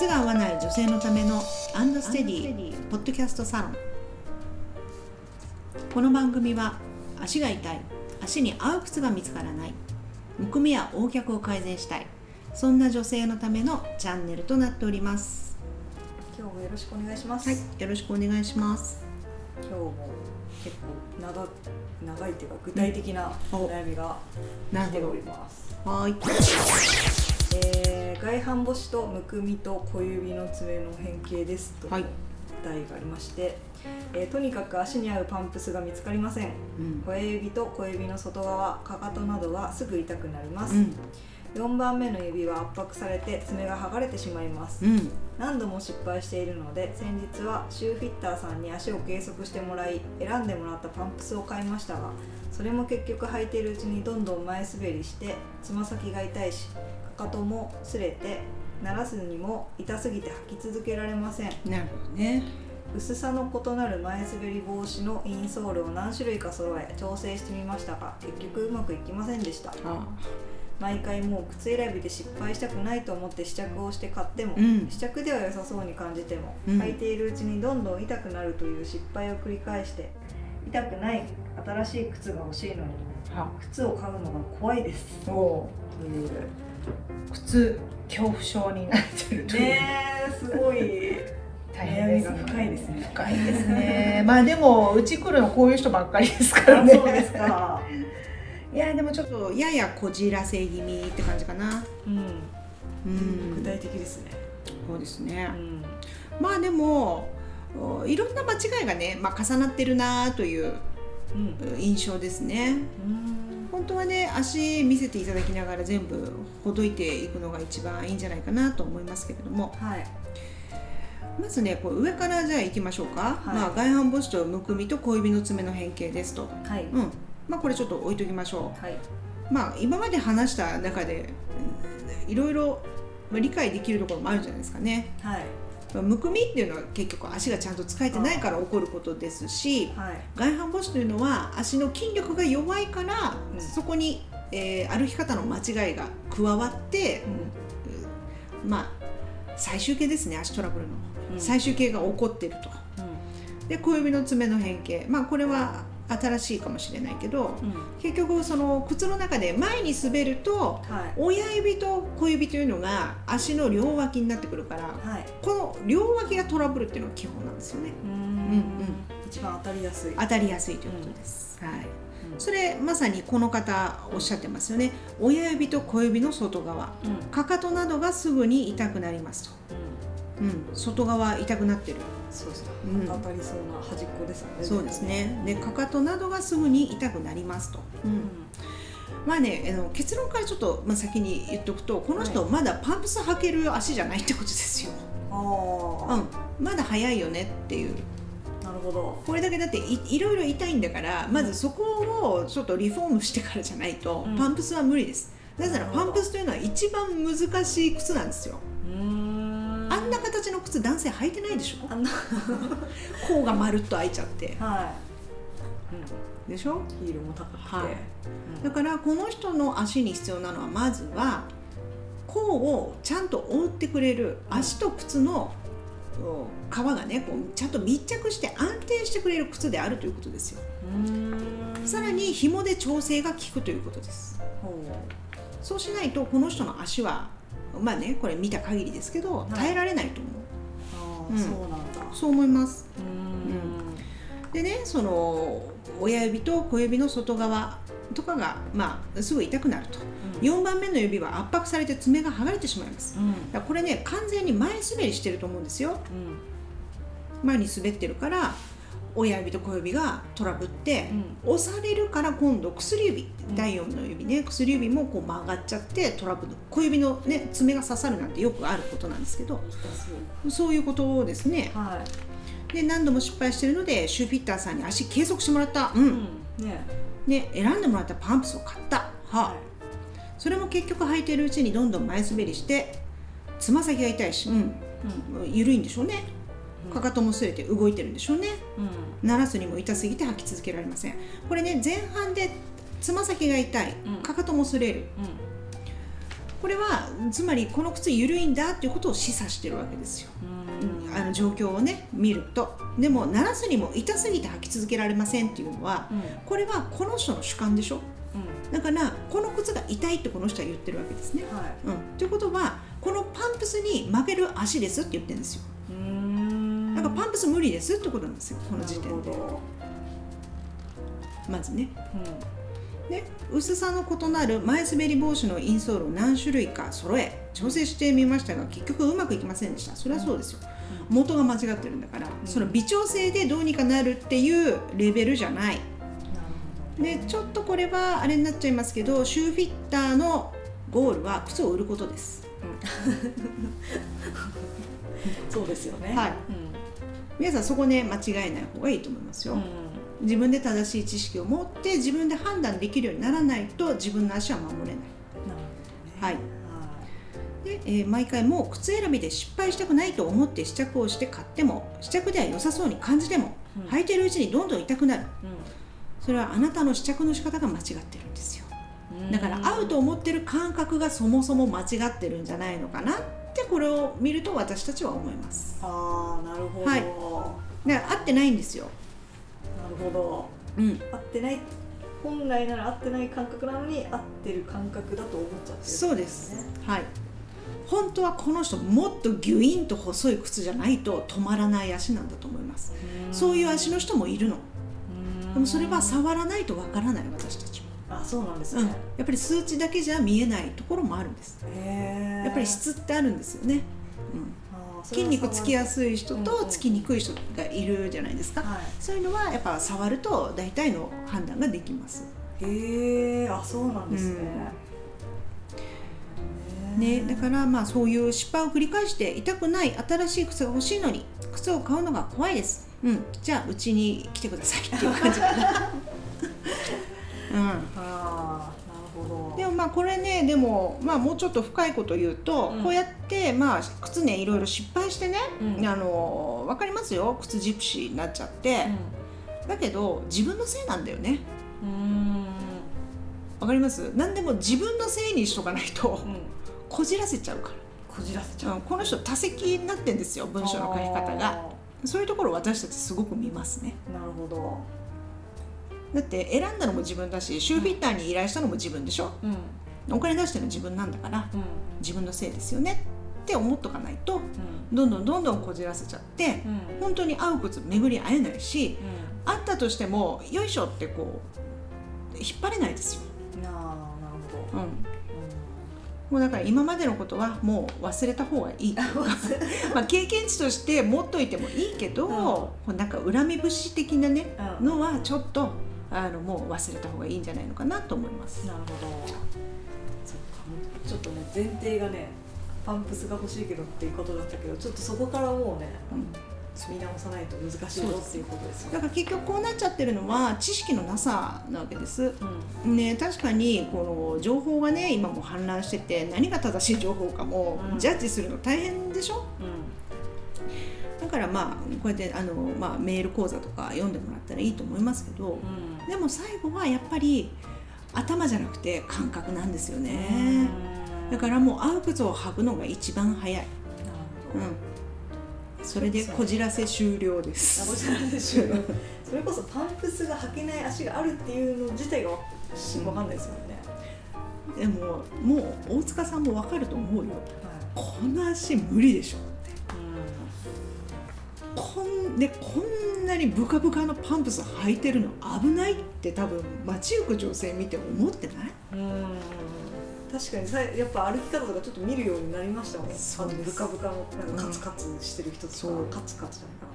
靴が合わない女性のためのアンドステディポッドキャストサロン。この番組は足が痛い足に合う靴が見つからないむくみや横脚を改善したいそんな女性のためのチャンネルとなっております。今日もよろしくお願いします。はいよろしくお願いします。今日も結構長長いというか具体的なお。悩みが来ております。はーいえー、外反母趾とむくみと小指の爪の変形ですとはい題がありまして、えーとにかく足に合うパンプスが見つかりません。うん親指と小指の外側、かかとなどがすぐ痛くなります。うん4番目の指は圧迫されて爪が剥がれてしまいます。うん何度も失敗しているので先日はシューフィッターさんに足を計測してもらい選んでもらったパンプスを買いましたがそれも結局履いているうちにどんどん前滑りしてつま先が痛いしかかとも擦れて鳴らすにも痛すぎて履き続けられません。なるほどね。薄さの異なる前滑り防止のインソールを何種類か揃え調整してみましたが結局うまくいきませんでした。あ毎回もう靴選びで失敗したくないと思って試着をして買っても、うん。試着では良さそうに感じても、うん。履いているうちにどんどん痛くなるという失敗を繰り返して痛くない新しい靴が欲しいのには靴を買うのが怖いです。おという靴恐怖症になってるという。ねえすごい。大変ですね。深いですね深いですね。まあでもうち来るのこういう人ばっかりですかあらね。そうですか。いやでもちょっとややこじらせ気味って感じかな。うん。うん。具体的ですね。そうですね。うん。まあでもおいろんな間違いがね、まあ、重なってるなといううん。印象ですね。うん本当はね足見せていただきながら全部ほどいていくのが一番いいんじゃないかなと思いますけれども。はい。まずねこう上からじゃあ行きましょうか、はい。まあ、外反母趾とむくみと小指の爪の変形ですと、はい。うん。まあ、これちょっと置いときましょはい、う、まあ、今まで話した中でうんいろいろまあ理解できるところもあるんじゃないですかね。はい。まあむくみっていうのは結局足がちゃんと使えてないから起こることですしはい。外反母趾というのは足の筋力が弱いから、うん。そこに、えー歩き方の間違いが加わって、まあ最終形ですね足トラブルの、うん。最終形が起こってると。うん。で小指の爪の変形。まあこれは新しいかもしれないけどうん。結局その靴の中で前に滑るとはい。親指と小指というのが足の両脇になってくるからはい。この両脇がトラブルっていうのが基本なんですよね。うん。うん一番当たりやすい。当たりやすいということです、はい。うん。それまさにこの方おっしゃってますよね。親指と小指の外側。うん。かかとなどがすぐに痛くなりますと、うん。うん、外側痛くなってる。そうですねうん。当たりそうな端っこですね。そうですね。でかかとなどがすぐに痛くなりますと、ううん。ん、まあねあの結論からちょっと、まあ、先に言っておくとこの人まだパンプス履ける足じゃないってことですよ、あうん、まだ早いよねっていう。あ、なるほど。これだけだっていいろいろ痛いんだからまずそこをちょっとリフォームしてからじゃないと、うん。パンプスは無理です。なぜならパンプスというのは一番難しい靴なんですよ。あんな形の靴男性履いてないでしょ？あんな。甲がまるっと開いちゃってはい。でしょ？うん。ヒールも高くて。はいうんだからこの人の足に必要なのはまずは甲をちゃんと覆ってくれる足と靴のお皮がねこうちゃんと密着して安定してくれる靴であるということですようーん。さらに紐で調整が効くということですほそうしないとこの人の足はまあねこれ見た限りですけどい耐えられないと思う、う。ああ、うんそうなんだ。そう思いますうーん。でねその親指と小指の外側とかが、まあ、すぐ痛くなると4番目の指は圧迫されて爪が剥がれてしまいますうん。これね完全に前滑りしてると思うんですようん。前に滑ってるから親指と小指がトラブって、うん。押されるから今度薬指うん第4の指ね薬指もこう曲がっちゃってトラブル小指の、ね、爪が刺さるなんてよくあることなんですけど痛そういうことですね。はい。で何度も失敗してるのでシューフィッターさんに足計測してもらったう、うんん。ね。ね、選んでもらったパンプスを買ったはあ、はそれも結局履いてるうちにどんどん前滑りしてつま先が痛いし、うん、い。うん。緩いんでしょうねうんかかとも擦れて動いてるんでしょうね。うん。鳴らすにも痛すぎて履き続けられません。これね前半でつま先が痛い。うん。かかとも擦れる。うこれはつまりこの靴緩いんだっていうことを示唆してるわけですよ、うん。あの状況をね見ると。でも鳴らすにも痛すぎて履き続けられませんっていうのはうん。これはこの人の主観でしょ。うん。だからこの靴が痛いってこの人は言ってるわけですね。はい。うん、ということはこのパンプスに曲げる足ですって言ってるんですよ。パンプス無理ですってことなんですよこの時点で。まずね。どで薄さの異なる前滑り防止のインソールを何種類か揃え調整してみましたが結局うまくいきませんでした。それはそうですよ、元が間違ってるんだから、その微調整でどうにかなるっていうレベルじゃない。でちょっとこれはあれになっちゃいますけどシューフィッターのゴールは靴を売ることです。そうですよね。はい。うん皆さんそこね間違えない方がいいと思いますよ、うん。自分で正しい知識を持って自分で判断できるようにならないと自分の足は守れない。なね。はい。で、えー毎回もう靴選びで失敗したくないと思って試着をして買っても試着では良さそうに感じても、うん。履いてるうちにどんどん痛くなる。うん。それはあなたの試着の仕方が間違ってるんですよ。うん。だから合うと思ってる感覚がそもそも間違ってるんじゃないのかな。ってこれを見ると私たちは思います。ああなるほど、はい。なだから合ってないんですよ、るほど。うん、合ってない。本来なら合ってない感覚なのに合ってる感覚だと思っちゃってるそうです。はい。本当はこの人もっとギュインと細い靴じゃないと止まらない足なんだと思います。そういう足の人もいるの。うんでもそれは触らないとわからない私たちあそうなんですも、うん、ねや、っぱり数値だけじゃ見えないところもあるんです。やっぱり質ってあるんですよね、うん、筋肉つきやすい人とつきにくい人がいるじゃないですか、はそういうのはやっぱ触ると大体の判断ができます。いへえあそうなんですね、ね、だからまあそういう失敗を繰り返して痛くない新しい靴が欲しいのに靴を買うのが怖いです、うん、じゃあうちに来てくださいっていう感じかな、うん、ああなるほど。でもまあこれねでもまあもうちょっと深いこと言うと、うん。こうやってまあ靴ねいろいろ失敗してね、うん。あの分かりますよ。靴ジプシーになっちゃって、だけど自分のせいなんだよね。うんうん。わかります？何でも自分のせいにしとかないとうん。こじらせちゃうかこじらせちゃう。ら、うんこの人多席になってんですよ文章の書き方が。あそういうところ私たちすごく見ますね。ーなるほどだって選んだのも自分だしシューフィッターに依頼したのも自分でしょ？うん。お金出してるの自分なんだから。うん。自分のせいですよね。って思っとかないとうん。どんどんどんどんこじらせちゃってうん。本当に合う靴巡り合えないしうあったとしてもよいしょってこう引っ張れないですよ、んなあなるほど。うん、もうだから今までのことはもう忘れた方がいい。まあ経験値として持っといてもいいけど、うん。こうなんか恨み節的なねうん。のはちょっとあのもう忘れた方がいいんじゃないのかなと思います。なるほど。ちょっとね前提がねパンプスが欲しいけどっていうことだったけどちょっとそこからもうねうん。見直さないと難しいぞっていうことですよ。だから結局こうなっちゃってるのは知識のなさなわけです。うん。ね、確かにこの情報がね今も氾濫してて何が正しい情報かもうん。ジャッジするの大変でしょ、うだからまあこうやってあの、まあ、メール講座とか読んでもらったらいいと思いますけど、んうん。でも最後はやっぱり頭じゃなくて感覚なんですようね、ん。だからもう合う靴を履くのが一番早い、なるほど。うん、それでこじらせ終了です。それこそパンプスが履けない足があるっていうの自体がわかんないですもんね、でももう大塚さんも分かると思うよ。はい。この足無理でしょでこんなにブカブカのパンプス履いてるの危ないって多分街行く女性見て思ってない？確かに。さやっぱ歩き方とかちょっと見るようになりましたもん。そうです。ブカブカのなんかカツカツしてる人とか、そう。カツカツじゃないか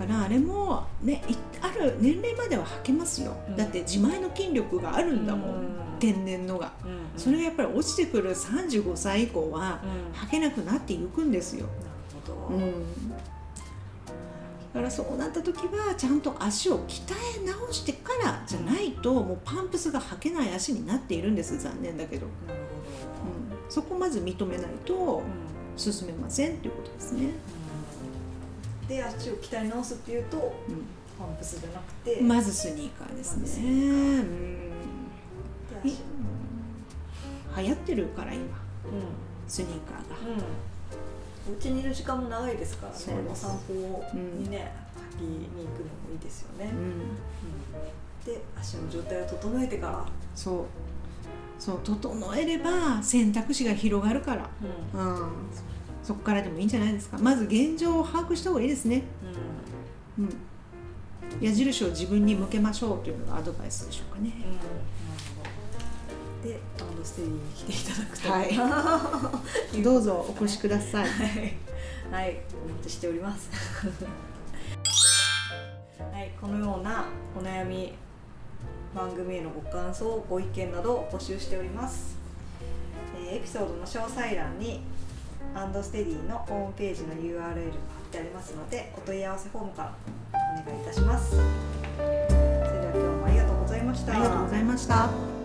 だからあれもねいある年齢までは履けますよ、うん。だって自前の筋力があるんだもん、うん。天然のが。な、うん。それがやっぱり落ちてくる35歳以降はうん。履けなくなっていくんですよ、なるほど、うん、だからそうなった時はちゃんと足を鍛え直してからじゃないともうパンプスが履けない足になっているんです残念だけど、うん、そこまず認めないと進めませんっていうことですね、で足を鍛え直すっていうとうパンプスじゃなくて、ん、まずスニーカーですね、ニうん。流行ってるから今。うスニーカーが、んうんお家にいる時間も長いですからねお散歩にね、先に行くのもいいですよね、うん、うん。で足の状態を整えてから。そう。そう整えれば選択肢が広がるから、うん。うん、そこからでもいいんじゃないですか。まず現状を把握した方がいいですね、うん、矢印を自分に向けましょうというのがアドバイスでしょうかね、うん、でアンドステディに来ていただくとはい どうぞお越しくださいはい、はい、お待ちしております。はい、このようなお悩み番組へのご感想、ご意見などを募集しております。えーエピソードの詳細欄にアンドステディのホームページの URL が貼ってありますので、お問い合わせフォームからお願いいたします。それでは今日もありがとうございました。ありがとうございました